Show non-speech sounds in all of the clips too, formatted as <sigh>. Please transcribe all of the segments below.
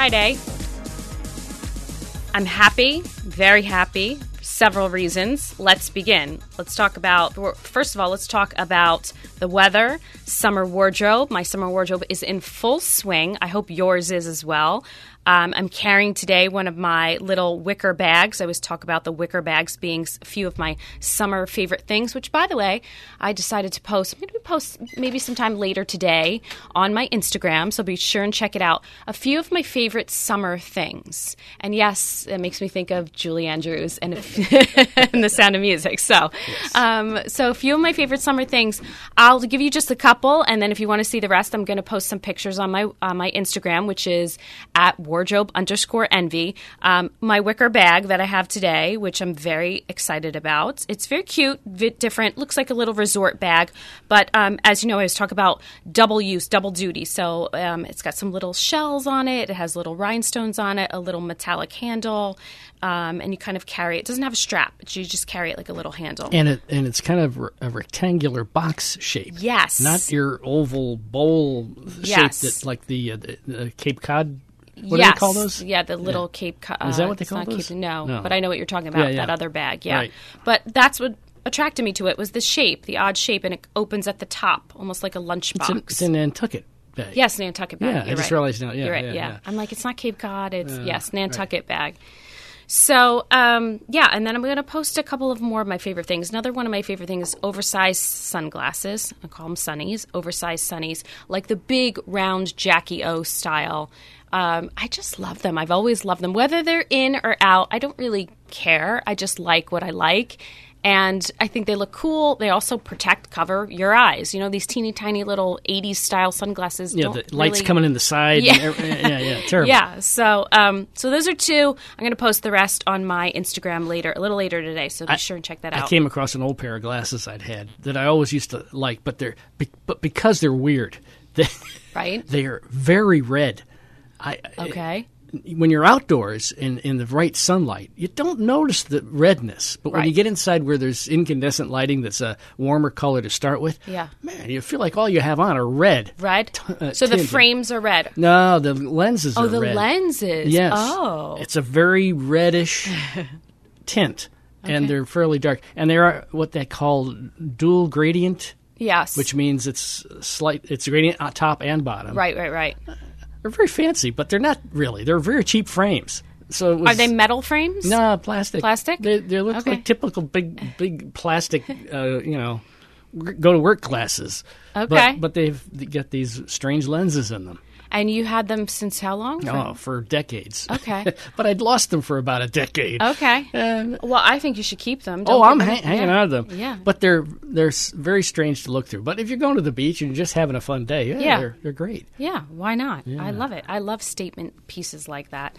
Friday. I'm happy, very happy, for several reasons. Let's begin. Let's talk about, first of all, let's talk about the weather, summer wardrobe. My summer wardrobe is in full swing. I hope yours is as well. Um, I'm carrying today one of my little wicker bags. I always talk about the wicker bags being a few of my summer favorite things, which, by the way, I decided to post. I'm going to post maybe sometime later today on my Instagram, so be sure and check it out. A few of my favorite summer things. And yes, it makes me think of Julie Andrews and, <laughs> and the sound of music. So, um, so a few of my favorite summer things. I'll give you just a couple, and then if you want to see the rest, I'm going to post some pictures on my on my Instagram, which is at wardrobe underscore envy. Um, my wicker bag that I have today, which I'm very excited about. It's very cute, bit different. Looks like a little resort bag, but um, as you know, I always talk about double use, double duty. So um, it's got some little shells on it. It has little rhinestones on it, a little metallic handle. Um, and you kind of carry it. It doesn't have a strap, but you just carry it like a little handle. And it and it's kind of a rectangular box shape. Yes, not your oval bowl yes. shape that like the, uh, the, the Cape Cod what yes. do they call those? Yeah, the little yeah. Cape Cod. Is that what they call those? Cape, no, no, but I know what you're talking about. Yeah, yeah. That other bag. Yeah, right. but that's what attracted me to it was the shape, the odd shape, and it opens at the top, almost like a lunchbox. It's, an, Nantucket bag. Yes, Nantucket bag. Yeah, you're I just right. realized now. Yeah, you're right. Yeah, yeah, I'm like, it's not Cape Cod. It's uh, yes, Nantucket right. bag. So, um, yeah, and then I'm going to post a couple of more of my favorite things. Another one of my favorite things is oversized sunglasses. I call them sunnies, oversized sunnies, like the big round Jackie O style. Um, I just love them. I've always loved them. Whether they're in or out, I don't really care. I just like what I like and I think they look cool. They also protect, cover your eyes. You know, these teeny tiny little '80s style sunglasses. Yeah, the lights really... coming in the side. Yeah, yeah, yeah, terrible. <laughs> yeah. So, um, so those are two. I'm going to post the rest on my Instagram later, a little later today. So be I, sure and check that out. I came across an old pair of glasses I'd had that I always used to like, but they're but because they're weird, <laughs> they, right? They are very red. I, okay when you're outdoors in, in the right sunlight, you don't notice the redness. But when you get inside where there's incandescent lighting that's a warmer color to start with, yeah. man, you feel like all you have on are red. Red? T- uh, so the frames are red? No, the lenses are red. oh, the red. lenses. Yes. Oh. It's a very reddish <laughs> tint, okay. and they're fairly dark. And they are what they call dual gradient. Yes. Which means it's slight, it's gradient on top and bottom. Right, right, right. They're very fancy, but they're not really. They're very cheap frames. So was, are they metal frames? No, plastic. Plastic. They, they look okay. like typical big, big plastic. <laughs> Uh, you know, go to work glasses. Okay. But, but they've got these strange lenses in them. And you had them since how long? Oh, for decades. Okay. <laughs> but I'd lost them for about a decade. Okay. And, well, I think you should keep them. oh, I'm ha- hanging yeah. out of them. Yeah. But they're they're very strange to look through. But if you're going to the beach and you're just having a fun day, yeah, yeah. They're, they're great. Yeah, why not? Yeah. I love it. I love statement pieces like that.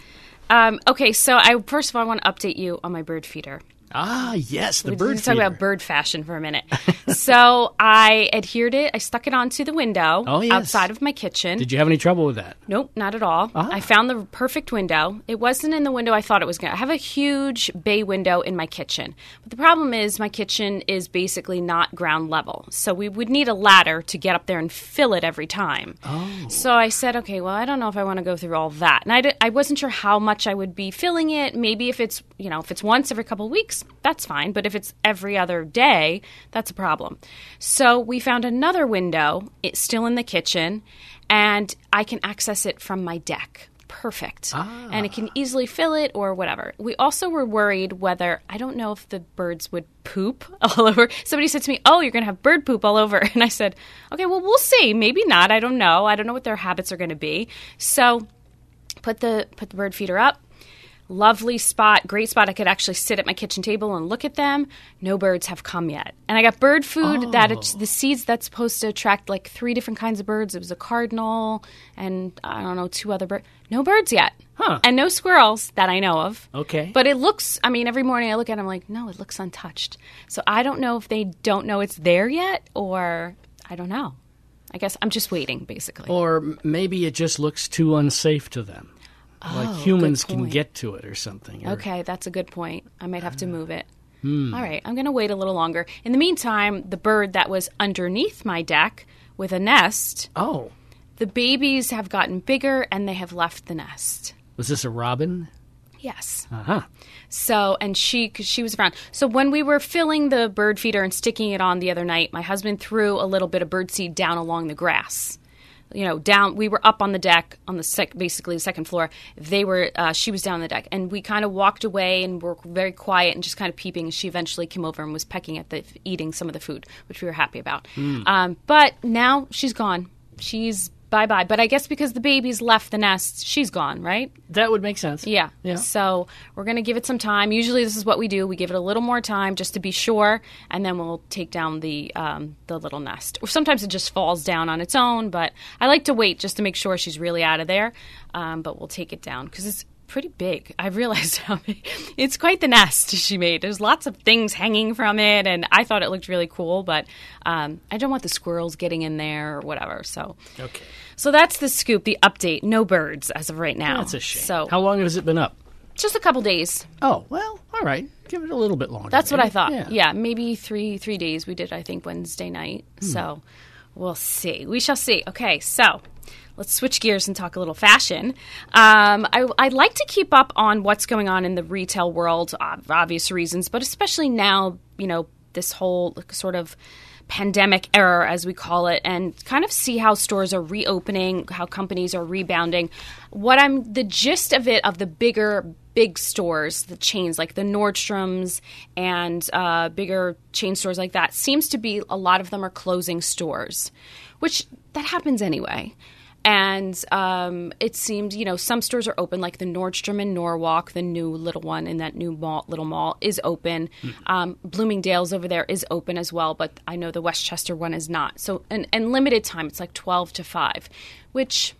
Um, okay, so I first of all I want to update you on my bird feeder. Ah, yes, the we bird talk about bird fashion for a minute. <laughs> so I adhered it. I stuck it onto the window oh, yes. outside of my kitchen. Did you have any trouble with that? Nope, not at all. Ah. I found the perfect window. It wasn't in the window I thought it was going to. I have a huge bay window in my kitchen. But the problem is my kitchen is basically not ground level. So we would need a ladder to get up there and fill it every time. Oh. So I said, okay, well, I don't know if I want to go through all that. And I, I wasn't sure how much I would be filling it. Maybe if it's, you know, if it's once every couple of that's fine. But if it's every other day, that's a problem. So we found another window, it's still in the kitchen, and I can access it from my deck. Perfect. Ah. And it can easily fill it or whatever. We also were worried whether, I don't know if the birds would poop <laughs> all over. Somebody said to me, Oh, you're going to have bird poop all over. <laughs> And I said, Okay, well, we'll see. Maybe not. I don't know. I don't know what their habits are going to be. So put the, put the bird feeder up lovely spot, great spot. I could actually sit at my kitchen table and look at them. No birds have come yet. And I got bird food Oh. that it's oh. the seeds that's supposed to attract like three different kinds of birds. It was a cardinal and I don't know, two other birds. No birds yet. Huh. And no squirrels that I know of. Okay. But it looks, I mean, every morning I look at it, I'm like, no, it looks untouched. So I don't know if they don't know it's there yet or I don't know. I guess I'm just waiting, basically. Or maybe it just looks too unsafe to them. Like Oh, humans can get to it or something. or- Okay, that's a good point. I might have to move it. Hmm. All right, I'm going to wait a little longer. In the meantime, the bird that was underneath my deck with a nest Oh, the babies have gotten bigger and they have left the nest. Was this a robin? Yes. Uh huh. So, and she, she was around. So, when we were filling the bird feeder and sticking it on the other night, my husband threw a little bit of bird seed down along the grass. You know, down. We were up on the deck on the sec, basically the second floor. They were. Uh, she was down on the deck, and we kind of walked away and were very quiet and just kind of peeping. She eventually came over and was pecking at the, eating some of the food, which we were happy about. Um, but now she's gone. She's bye bye. But I guess because the babies left the nest, she's gone. Right? That would make sense. Yeah. Yeah. So we're going to give it some time. Usually, this is what we do. We give it a little more time just to be sure, and then we'll take down the um, the little nest. Or sometimes it just falls down on its own, but I like to wait just to make sure she's really out of there. Um, but we'll take it down because it's pretty big. I realized <laughs> how big. It's quite the nest she made. There's lots of things hanging from it, and I thought it looked really cool. But um, I don't want the squirrels getting in there or whatever. So. Okay. So that's the scoop, the update. No birds as of right now. That's a shame. So How long has it been up? just a couple days. Oh, well, all right. Give it a little bit longer. That's what I thought. Yeah. maybe three three days. We did, I think, Wednesday night. So we'll see. We shall see. Okay, so let's switch gears and talk a little fashion. Um, I, I like to keep up on what's going on in the retail world, ob- obvious reasons, but especially now, you know, this whole sort of pandemic era, as we call it, and kind of see how stores are reopening, how companies are rebounding. What I'm the gist of it of the bigger big stores, the chains like the Nordstroms and uh, bigger chain stores like that, seems to be a lot of them are closing stores, which that happens anyway. And um, it seemed, you know, some stores are open, like the Nordstrom in Norwalk, the new little one in that new mall, little mall, is open. Um, Bloomingdale's over there is open as well, but I know the Westchester one is not. So, and, and limited time, it's like 12 to 5, which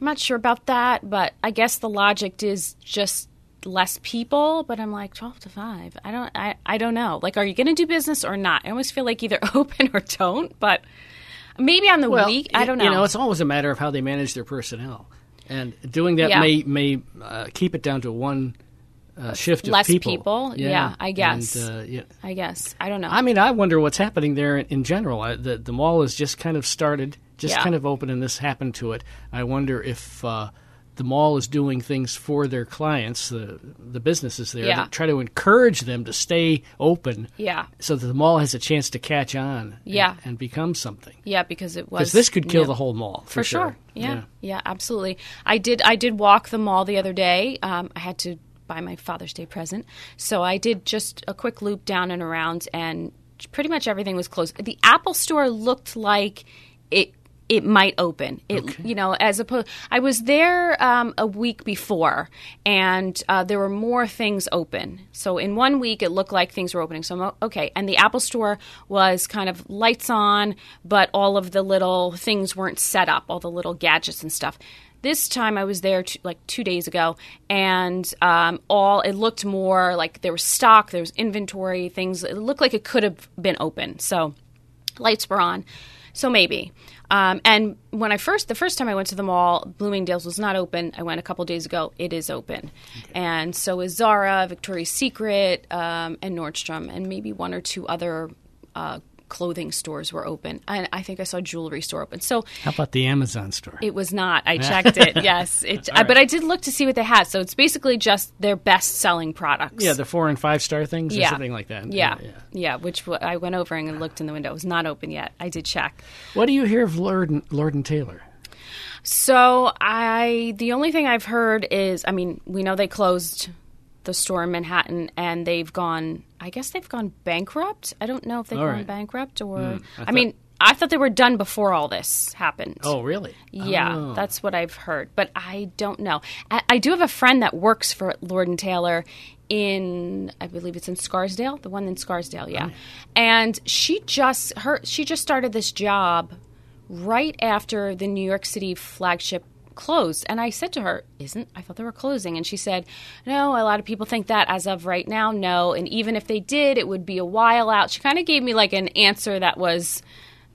I'm not sure about that, but I guess the logic is just less people. But I'm like 12 to 5. I don't. I, I don't know. Like, are you going to do business or not? I almost feel like either <laughs> open or don't. But maybe on the Well, week, I don't know. You know, it's always a matter of how they manage their personnel, and doing that Yeah. may may uh, keep it down to one uh, shift Less of people. people? Yeah, I guess. And, uh, yeah. I guess I don't know. I mean, I wonder what's happening there in, in general. I, the the mall has just kind of started, just Yeah. kind of open, and this happened to it. I wonder if uh, the mall is doing things for their clients, the the businesses there, Yeah. try to encourage them to stay open. yeah, So that the mall has a chance to catch on, and- Yeah. and, become something. yeah, because it was Because this could kill new. the whole mall for, for sure. Yeah, yeah, absolutely. I did. I did walk the mall the other day. Um, I had to buy my Father's Day present, so I did just a quick loop down and around, and pretty much everything was closed. The Apple Store looked like it. It might open. It, you know, as opposed. I was there um, a week before, and uh, there were more things open. So in one week, it looked like things were opening. So I'm okay. And the Apple Store was kind of lights on, but all of the little things weren't set up, all the little gadgets and stuff. This time I was there t- like two days ago, and um, all it looked more like there was stock, there was inventory, things. It looked like it could have been open. So lights were on. So maybe. Um, and when I first, the first time I went to the mall, Bloomingdale's was not open. I went a couple days ago. It is open, and so is Zara, Victoria's Secret, um, and Nordstrom, and maybe one or two other uh, clothing stores were open. And I think I saw a jewelry store open. So How about the Amazon store? it was not. I checked it. yes, <laughs> it, I, but I did look to see what they had. So it's basically just their best selling products. yeah, the four and five star things or Yeah. something like that. yeah, yeah. Which w- I went over and looked in the window. It was not open yet. I did check. What do you hear of Lord and, Lord and Taylor? So I, the only thing I've heard is, I mean, we know they closed the store in Manhattan, and they've gone. I guess they've gone bankrupt. I don't know if they've All gone right. bankrupt or. Hmm. I I, thought- mean, I thought they were done before all this happened. Oh, really? Yeah, Oh. that's what I've heard, but I don't know. I, I do have a friend that works for Lord and Taylor in, I believe it's in Scarsdale, the one in Scarsdale, yeah. Oh, and she just her she just started this job right after the New York City flagship closed. And I said to her, "Isn't I thought they were closing?" And she said, "No, a lot of people think that as of right now, no. And even if they did, it would be a while out." She kind of gave me like an answer that was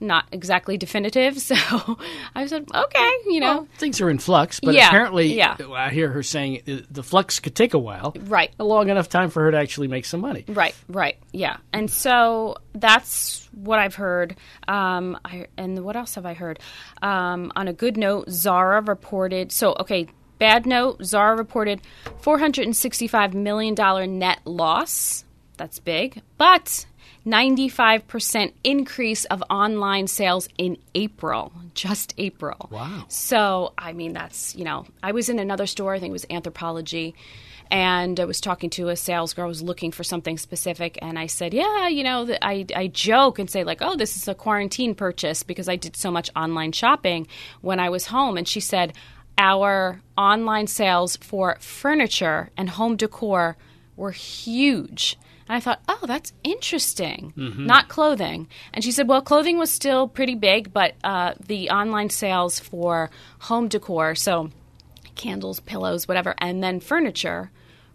not exactly definitive. <laughs> So I said, okay, you know. Well, things are in flux, but Yeah, apparently, yeah. I hear her saying uh, the flux could take a while. Right. A long enough time for her to actually make some money. Right, right, yeah, and so that's what I've heard. Um, I, and what else have I heard? Um, on a good note, Zara reported. So, okay, bad note. Zara reported four hundred and sixty-five million dollar net loss. That's big, but. 95% increase of online sales in April, just April. Wow. So, I mean, that's, you know, I was in another store, I think it was Anthropology, and I was talking to a sales girl who was looking for something specific, and I said, Yeah, you know, I, I joke and say, like, oh, this is a quarantine purchase because I did so much online shopping when I was home. And she said, Our online sales for furniture and home decor were huge. And I thought, oh, that's interesting. Not clothing. And she said, well, clothing was still pretty big, but uh, the online sales for home decor, so candles, pillows, whatever, and then furniture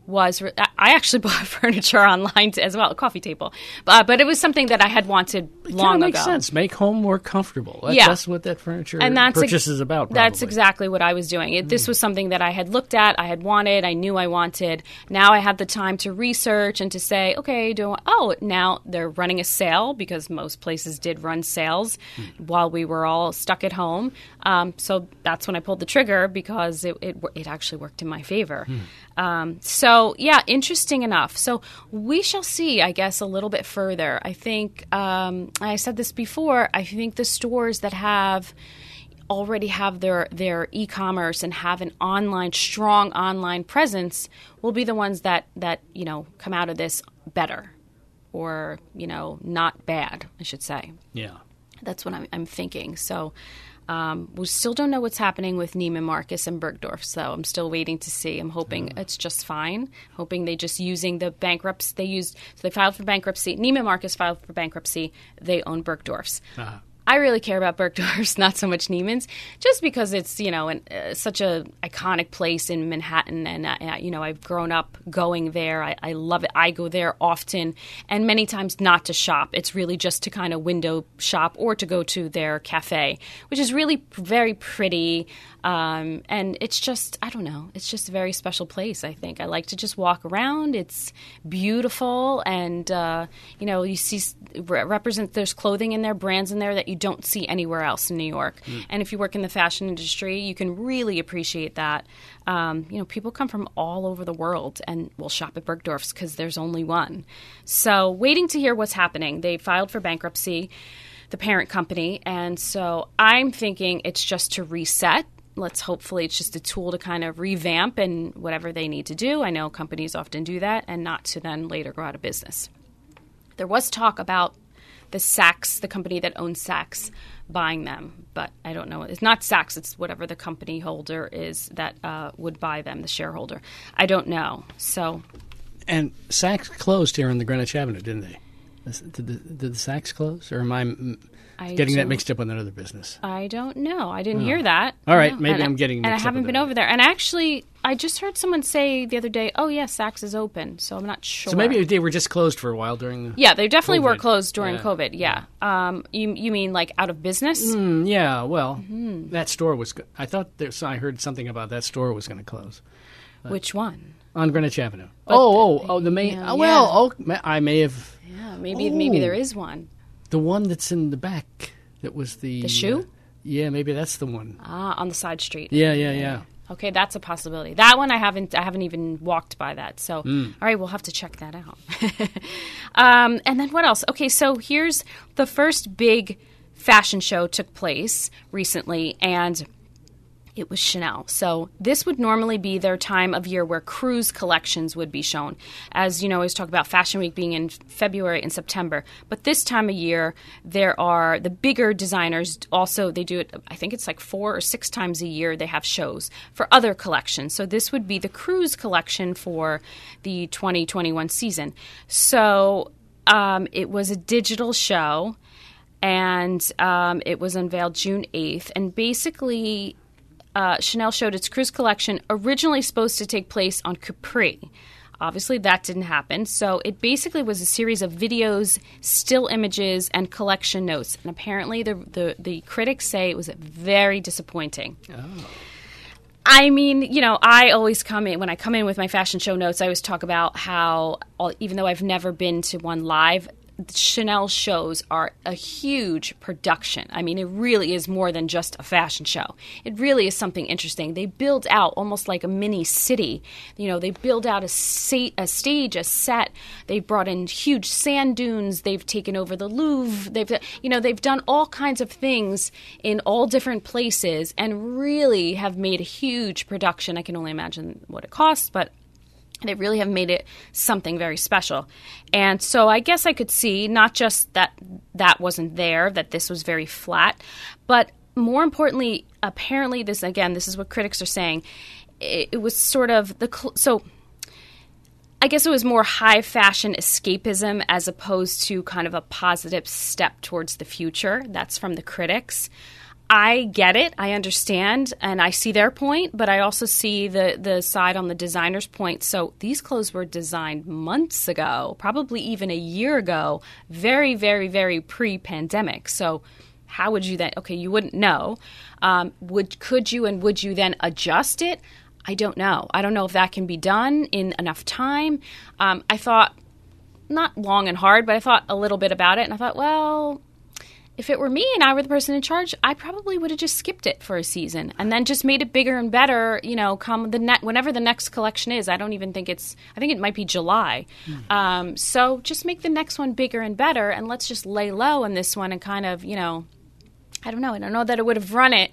was. Re- I actually <laughs> bought furniture online as well, a coffee table, but, but it was something that I had wanted Kind long makes ago. sense. Make home more comfortable. That- Yeah. That's what that furniture and that's ex- purchase is about. That's probably. Hmm. exactly what I was doing. It, This was something that I had looked at, I had wanted, I knew I wanted. Now I had the time to research and to say, okay, do I, oh now they're running a sale because most places did run sales Hmm. while we were all stuck at home. Um, so that's when I pulled the trigger because it it, it actually worked in my favor. Hmm. Um, so yeah, interesting enough. So we shall see, I guess, a little bit further. I think um, I said this before. I think the stores that have already have their their e-commerce and have an online strong online presence will be the ones that that you know come out of this better or you know not bad I should say Yeah. that's what I'm, I'm thinking so um, we still don't know what's happening with Neiman Marcus and Bergdorf, so I'm still waiting to see. I'm hoping it's just fine. Hoping they just using the bankruptcy they used. So they filed for bankruptcy. Neiman Marcus filed for bankruptcy. They own Bergdorf's. Uh-huh. I really care about Bergdorf's, <laughs> not so much Neiman's, just because it's you know an, uh, such a iconic place in Manhattan, and uh, you know I've grown up going there. I, I love it. I go there often, and many times not to shop. It's really just to kind of window shop or to go to their cafe, which is really very pretty. Um, and it's just I don't know. It's just a very special place. I think I like to just walk around. It's beautiful, and uh, you know you see re- represent. There's clothing in there, brands in there that you don't see anywhere else in New York. And if you work in the fashion industry, you can really appreciate that. Um, you know, people come from all over the world and will shop at Bergdorf's because there's only one. So, waiting to hear what's happening. They filed for bankruptcy, the parent company, and so I'm thinking it's just to reset let's hopefully it's just a tool to kind of revamp and whatever they need to do. I know companies often do that and not to then later go out of business. There was talk about the Saks, the company that owns Saks, buying them, but I don't know. It's not Saks, it's whatever the company holder is that uh, would buy them, the shareholder. I don't know. So And Saks closed here on the Greenwich Avenue, didn't they? Did the, did the Saks close, or am I, I getting that mixed up with another business? I don't know. I didn't hear that. Oh. All right, No. maybe And I'm getting And I haven't been over there. And actually, I just heard someone say the other day, "Oh, yeah, Saks is open." So I'm not sure. So maybe they were just closed for a while during the. Yeah, they definitely were closed during Yeah. COVID. Yeah. Um, you you mean like out of business? Mm, yeah, well, Hmm. that store was. go- I thought there's. I heard something about that store was going to close Which one? on Greenwich Avenue. oh, oh, oh, the main. yeah, oh, well, yeah. oh, I may have Yeah, maybe maybe Oh. there is one. The one that's in the back. That was the The shoe? uh, yeah, maybe that's the one. Ah, on the side street. Yeah, yeah, yeah. Okay, that's a possibility. That one I haven't I haven't even walked by that. So Hmm. all right, we'll have to check that out. <laughs> um, and then what else? Okay, so here's the first big fashion show took place recently and it was Chanel. So this would normally be their time of year where cruise collections would be shown. As you know, I always talk about Fashion Week being in February and September. But this time of year, there are the bigger designers also, they do it, I think it's like four or six times a year, they have shows for other collections. So this would be the cruise collection for the 2021 season. So um, it was a digital show and um, it was unveiled June 8th. And basically, uh, Chanel showed its cruise collection originally supposed to take place on Capri. Obviously, that didn't happen. So it basically was a series of videos, still images, and collection notes. And apparently, the the, the critics say it was very disappointing. Oh. I mean, you know, I always come in when I come in with my fashion show notes. I always talk about how, even though I've never been to one live, Chanel shows are a huge production. I mean, it really is more than just a fashion show. It really is something interesting. They build out almost like a mini city. You know, they build out a, sa- a stage, a set. They've brought in huge sand dunes. They've taken over the Louvre. They've, you know, they've done all kinds of things in all different places and really have made a huge production. I can only imagine what it costs, but they really have made it something very special. And so I guess I could see not just that that wasn't there, that this was very flat, but more importantly, apparently, this again, this is what critics are saying. It, it was sort of the cl- so. I guess it was more high fashion escapism as opposed to kind of a positive step towards the future. That's from the critics. I get it. I understand, and I see their point, but I also see the the side on the designer's point. So these clothes were designed months ago, probably even a year ago, very, very, very pre-pandemic. So how would you then? Okay, you wouldn't know. Um, would could you and would you then adjust it? I don't know. I don't know if that can be done in enough time. Um, I thought not long and hard, but I thought a little bit about it, and I thought, well, if it were me and I were the person in charge, I probably would have just skipped it for a season and then just made it bigger and better. You know, come the net whenever the next collection is. I don't even think it's. I think it might be July. Mm. Um, so just make the next one bigger and better, and let's just lay low on this one and kind of, you know, I don't know. I don't know that it would have run it.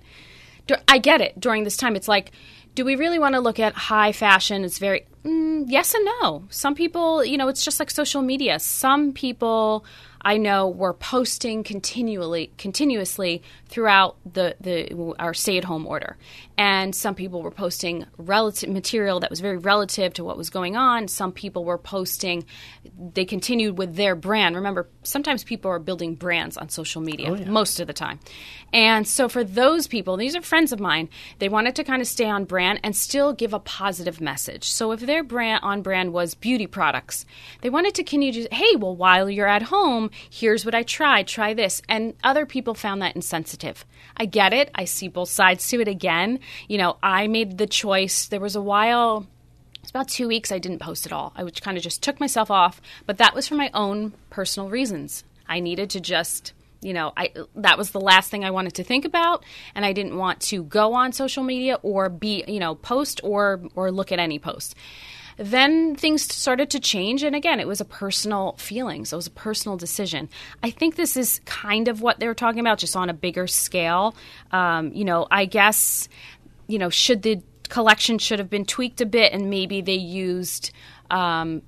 I get it during this time. It's like, do we really want to look at high fashion? It's very mm, yes and no. Some people, you know, it's just like social media. Some people I know were posting continually, continuously throughout the, the our stay at home order, and some people were posting relative material that was very relative to what was going on. Some people were posting, they continued with their brand. Remember, sometimes people are building brands on social media oh, yeah. most of the time, and so for those people, these are friends of mine. They wanted to kind of stay on brand and still give a positive message. So if their brand on brand was beauty products, they wanted to continue to hey, well, while you're at home here's what I tried, try this. And other people found that insensitive. I get it. I see both sides to it again. You know, I made the choice. There was a while, it's about two weeks I didn't post at all. I kind of just took myself off, but that was for my own personal reasons. I needed to just you know i that was the last thing i wanted to think about and i didn't want to go on social media or be you know post or or look at any post then things started to change. And again, it was a personal feeling. So it was a personal decision. I think this is kind of what they were talking about, just on a bigger scale. Um, you know, I guess, you know, should the collection should have been tweaked a bit and maybe they used um,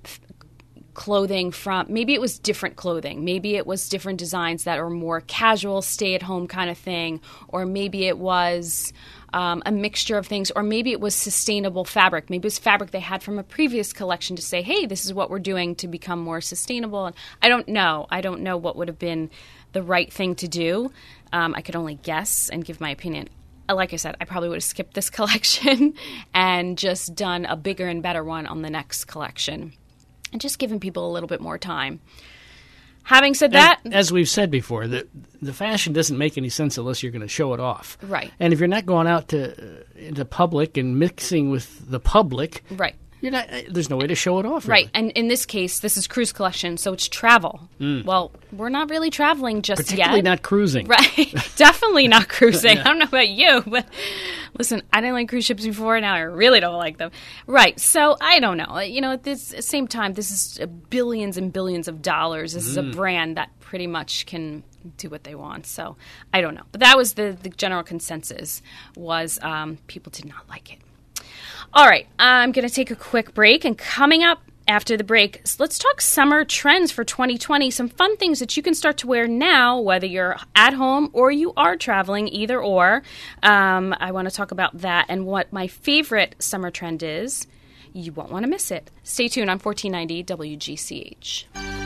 clothing from maybe it was different clothing maybe it was different designs that are more casual stay at home kind of thing or maybe it was um, a mixture of things, or maybe it was sustainable fabric. Maybe it was fabric they had from a previous collection to say, hey, this is what we're doing to become more sustainable. And I don't know. I don't know what would have been the right thing to do. Um, I could only guess and give my opinion. Uh, like I said, I probably would have skipped this <laughs> collection and just done a bigger and better one on the next collection and just given people a little bit more time. Having said that, and as we've said before, the the fashion doesn't make any sense unless you're going to show it off. Right. And if you're not going out to uh, into public and mixing with the public, right. You're not. Uh, there's no way to show it off. Really. Right. And in this case, this is cruise collection, so it's travel. Mm. Well, we're not really traveling just Particularly yet. not cruising. Right. <laughs> Definitely not <laughs> cruising. yeah. I don't know about you, but listen, I didn't like cruise ships before. Now I really don't like them. Right. So I don't know. You know, at this same time, this is billions and billions of dollars. This mm. is a mm. brand that pretty much can do what they want. So I don't know. But that was the, the general consensus was um, people did not like it. All right, I'm going to take a quick break, and coming up after the break, let's talk summer trends for 2020. Some fun things that you can start to wear now, whether you're at home or you are traveling, either or. Um, I want to talk about that and what my favorite summer trend is. You won't want to miss it. Stay tuned on 1490 WGCH.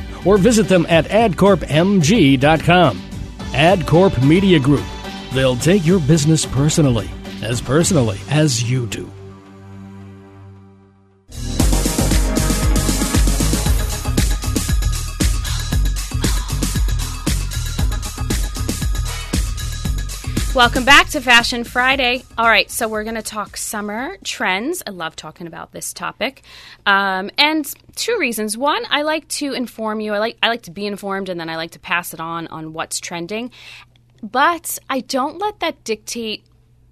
or visit them at adcorpmg.com. AdCorp Media Group. They'll take your business personally, as personally as you do. Welcome back to Fashion Friday. All right, so we're going to talk summer trends. I love talking about this topic, um, and two reasons. One, I like to inform you. I like I like to be informed, and then I like to pass it on on what's trending. But I don't let that dictate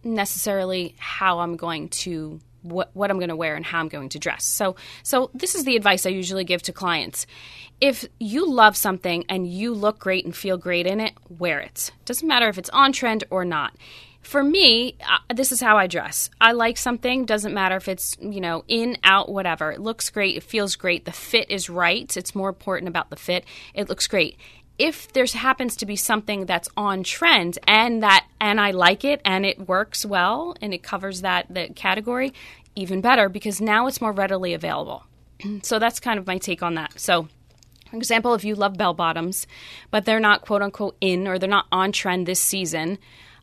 necessarily how I'm going to what, what I'm going to wear and how I'm going to dress. So, so this is the advice I usually give to clients. If you love something and you look great and feel great in it, wear it. Doesn't matter if it's on trend or not. For me, uh, this is how I dress. I like something, doesn't matter if it's, you know, in, out, whatever. It looks great, it feels great, the fit is right. It's more important about the fit. It looks great if there happens to be something that's on trend and that and I like it and it works well and it covers that the category, even better because now it's more readily available. <clears throat> so that's kind of my take on that. So for example, if you love bell bottoms, but they're not quote unquote in or they're not on trend this season,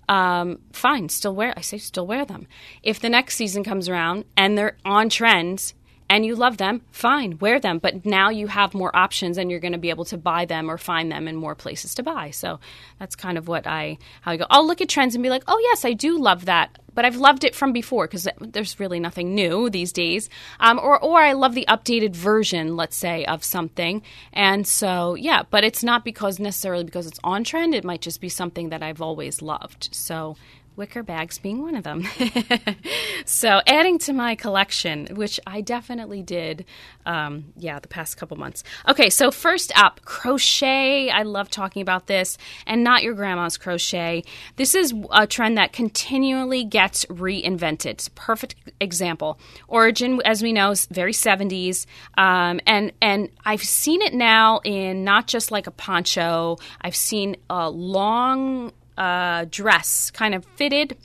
um, fine, still wear. I say still wear them. If the next season comes around and they're on trend and you love them, fine, wear them. But now you have more options and you're going to be able to buy them or find them in more places to buy. So that's kind of what I, how I go. I'll look at trends and be like, oh, yes, I do love that. But I've loved it from before because there's really nothing new these days. Um, or, or I love the updated version, let's say, of something. And so, yeah, but it's not because necessarily because it's on trend. It might just be something that I've always loved. So wicker bags being one of them. <laughs> so, adding to my collection, which I definitely did, um, yeah, the past couple months. Okay, so first up, crochet. I love talking about this, and not your grandma's crochet. This is a trend that continually gets reinvented. It's a perfect example. Origin, as we know, is very 70s, um, and and I've seen it now in not just like a poncho. I've seen a long uh, dress, kind of fitted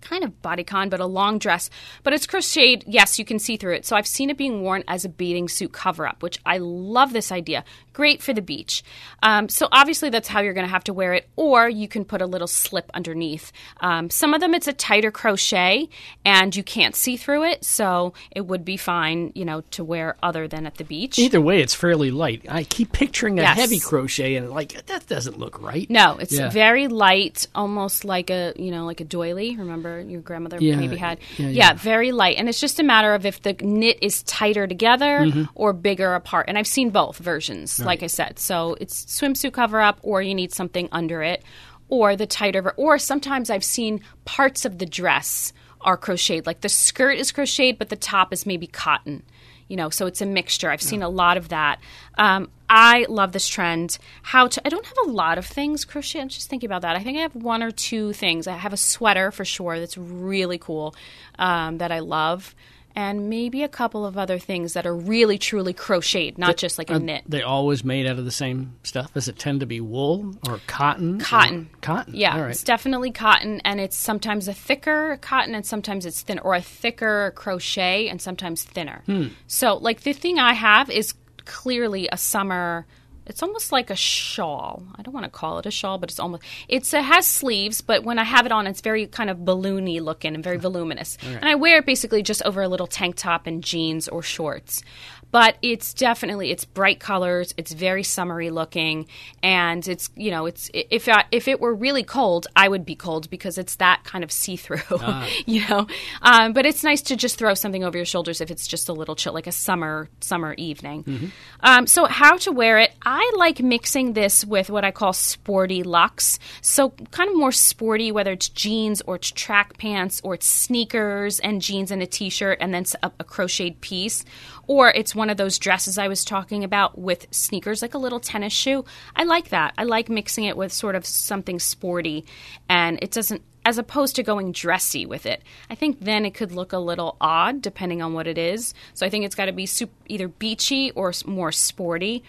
kind of bodycon, but a long dress. But it's crocheted. Yes, you can see through it. So I've seen it being worn as a bathing suit cover up, which I love this idea great for the beach. Um, so obviously that's how you're going to have to wear it, or you can put a little slip underneath. Um, some of them it's a tighter crochet and you can't see through it, so it would be fine, you know, to wear other than at the beach. Either way, it's fairly light. I keep picturing a yes. heavy crochet and like that doesn't look right. No, it's yeah. very light, almost like a you know like a doily. Remember your grandmother yeah, maybe had yeah, yeah, very light, and it's just a matter of if the knit is tighter together mm-hmm. or bigger apart. And I've seen both versions like I said. So it's swimsuit cover up, or you need something under it, or the tighter, or sometimes I've seen parts of the dress are crocheted. Like the skirt is crocheted, but the top is maybe cotton. You know, so it's a mixture. I've seen a lot of that. Um, I love this trend. How to? I don't have a lot of things crochet. I'm just thinking about that. I think I have one or two things. I have a sweater for sure that's really cool um, that I love and maybe a couple of other things that are really truly crocheted, not just like a knit. They always made out of the same stuff. Does it tend to be wool or cotton? Cotton. Or cotton. Yeah, it's definitely cotton, and it's sometimes a thicker cotton, and sometimes it's thin, or a thicker crochet, and sometimes thinner. Hmm. So, like the thing I have is clearly a summer it's almost like a shawl. I don't want to call it a shawl, but it's almost it's it has sleeves, but when I have it on, it's very kind of balloony looking and very voluminous. Right. And I wear it basically just over a little tank top and jeans or shorts. But it's definitely it's bright colors. It's very summery looking, and it's you know it's if I, if it were really cold, I would be cold because it's that kind of see through, <laughs> ah. you know. Um, but it's nice to just throw something over your shoulders if it's just a little chill, like a summer summer evening. Mm-hmm. Um, so how to wear it? I like mixing this with what I call sporty looks. So kind of more sporty, whether it's jeans or it's track pants or it's sneakers and jeans and a t-shirt and then a, a crocheted piece or it's one of those dresses I was talking about with sneakers, like a little tennis shoe. I like that. I like mixing it with sort of something sporty, and it doesn't, as opposed to going dressy with it. I think then it could look a little odd depending on what it is. So I think it's got to be super, either beachy or more sporty.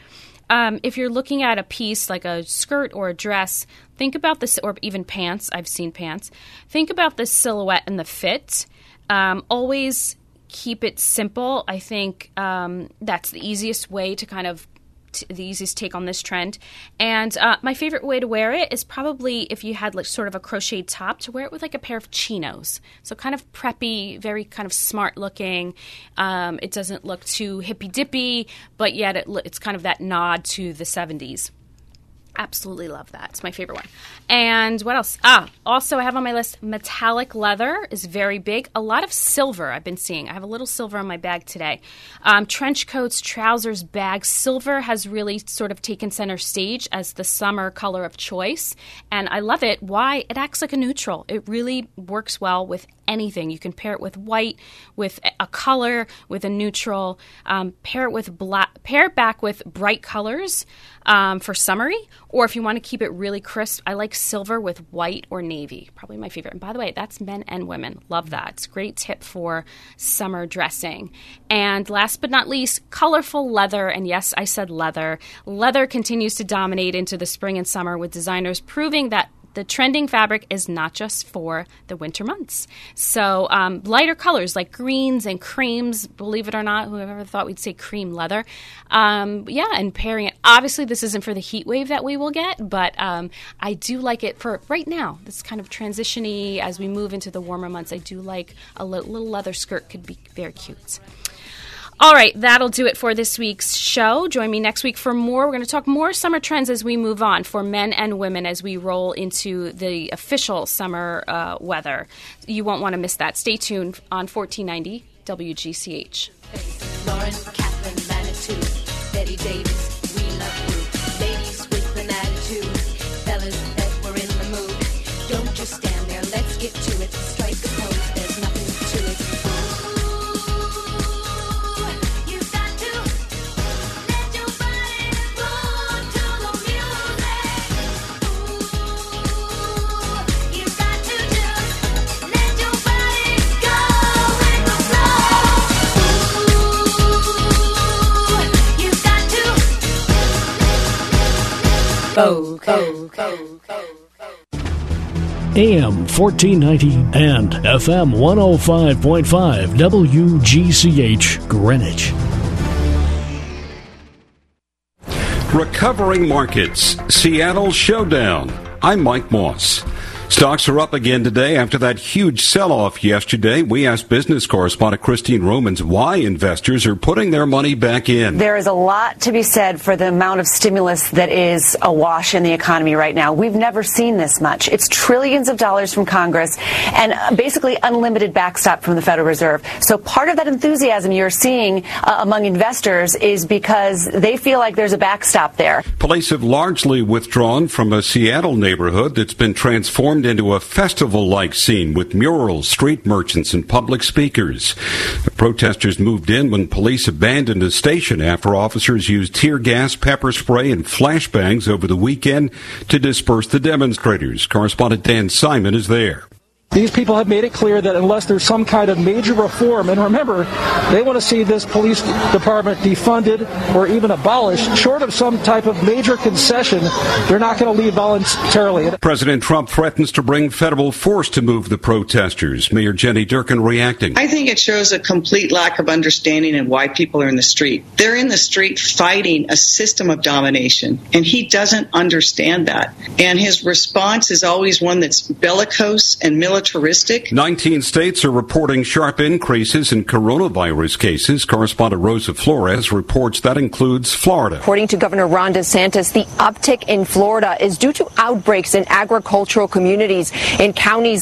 Um, if you're looking at a piece like a skirt or a dress, think about this, or even pants. I've seen pants. Think about the silhouette and the fit. Um, always keep it simple. I think um, that's the easiest way to kind of t- the easiest take on this trend. And uh, my favorite way to wear it is probably if you had like sort of a crocheted top to wear it with like a pair of chinos. So kind of preppy, very kind of smart looking. Um, it doesn't look too hippy dippy, but yet it, it's kind of that nod to the 70s absolutely love that. It's my favorite one. And what else? Ah, also I have on my list metallic leather is very big. A lot of silver I've been seeing. I have a little silver on my bag today. Um, trench coats, trousers, bags. Silver has really sort of taken center stage as the summer color of choice, and I love it. Why? It acts like a neutral. It really works well with anything. You can pair it with white, with a color, with a neutral. Um, pair it with black. Pair it back with bright colors um, for summery, or if you want to keep it really crisp, I like silver with white or navy. Probably my favorite. And by the way, that's men and women. Love that. It's a great tip for summer dressing. And last but not least, colorful leather. And yes, I said leather. Leather continues to dominate into the spring and summer with designers proving that the trending fabric is not just for the winter months. So um, lighter colors like greens and creams, believe it or not, whoever thought we'd say cream leather. Um, yeah, and pairing it. Obviously, this isn't for the heat wave that we will get, but um, I do like it for right now. This kind of transitiony as we move into the warmer months. I do like a little leather skirt could be very cute. All right, that'll do it for this week's show. Join me next week for more. We're going to talk more summer trends as we move on for men and women as we roll into the official summer uh, weather. You won't want to miss that. Stay tuned on 1490 WGCH. Lauren, Manitou, Betty Davis, we love you. Ladies with an attitude, fellas that were in the mood. Don't just stand there, let's get to it. AM 1490 and FM 105.5 WGCH Greenwich. Recovering markets, Seattle Showdown. I'm Mike Moss. Stocks are up again today after that huge sell-off yesterday. We asked business correspondent Christine Romans why investors are putting their money back in. There is a lot to be said for the amount of stimulus that is awash in the economy right now. We've never seen this much. It's trillions of dollars from Congress and basically unlimited backstop from the Federal Reserve. So part of that enthusiasm you're seeing uh, among investors is because they feel like there's a backstop there. Police have largely withdrawn from a Seattle neighborhood that's been transformed turned into a festival-like scene with murals, street merchants, and public speakers. The protesters moved in when police abandoned the station after officers used tear gas, pepper spray, and flashbangs over the weekend to disperse the demonstrators. Correspondent Dan Simon is there. These people have made it clear that unless there's some kind of major reform, and remember, they want to see this police department defunded or even abolished, short of some type of major concession, they're not going to leave voluntarily. President Trump threatens to bring federal force to move the protesters. Mayor Jenny Durkan reacting. I think it shows a complete lack of understanding of why people are in the street. They're in the street fighting a system of domination, and he doesn't understand that. And his response is always one that's bellicose and military militaristic. 19 states are reporting sharp increases in coronavirus cases. Correspondent Rosa Flores reports that includes Florida. According to Governor Ron DeSantis, the uptick in Florida is due to outbreaks in agricultural communities in counties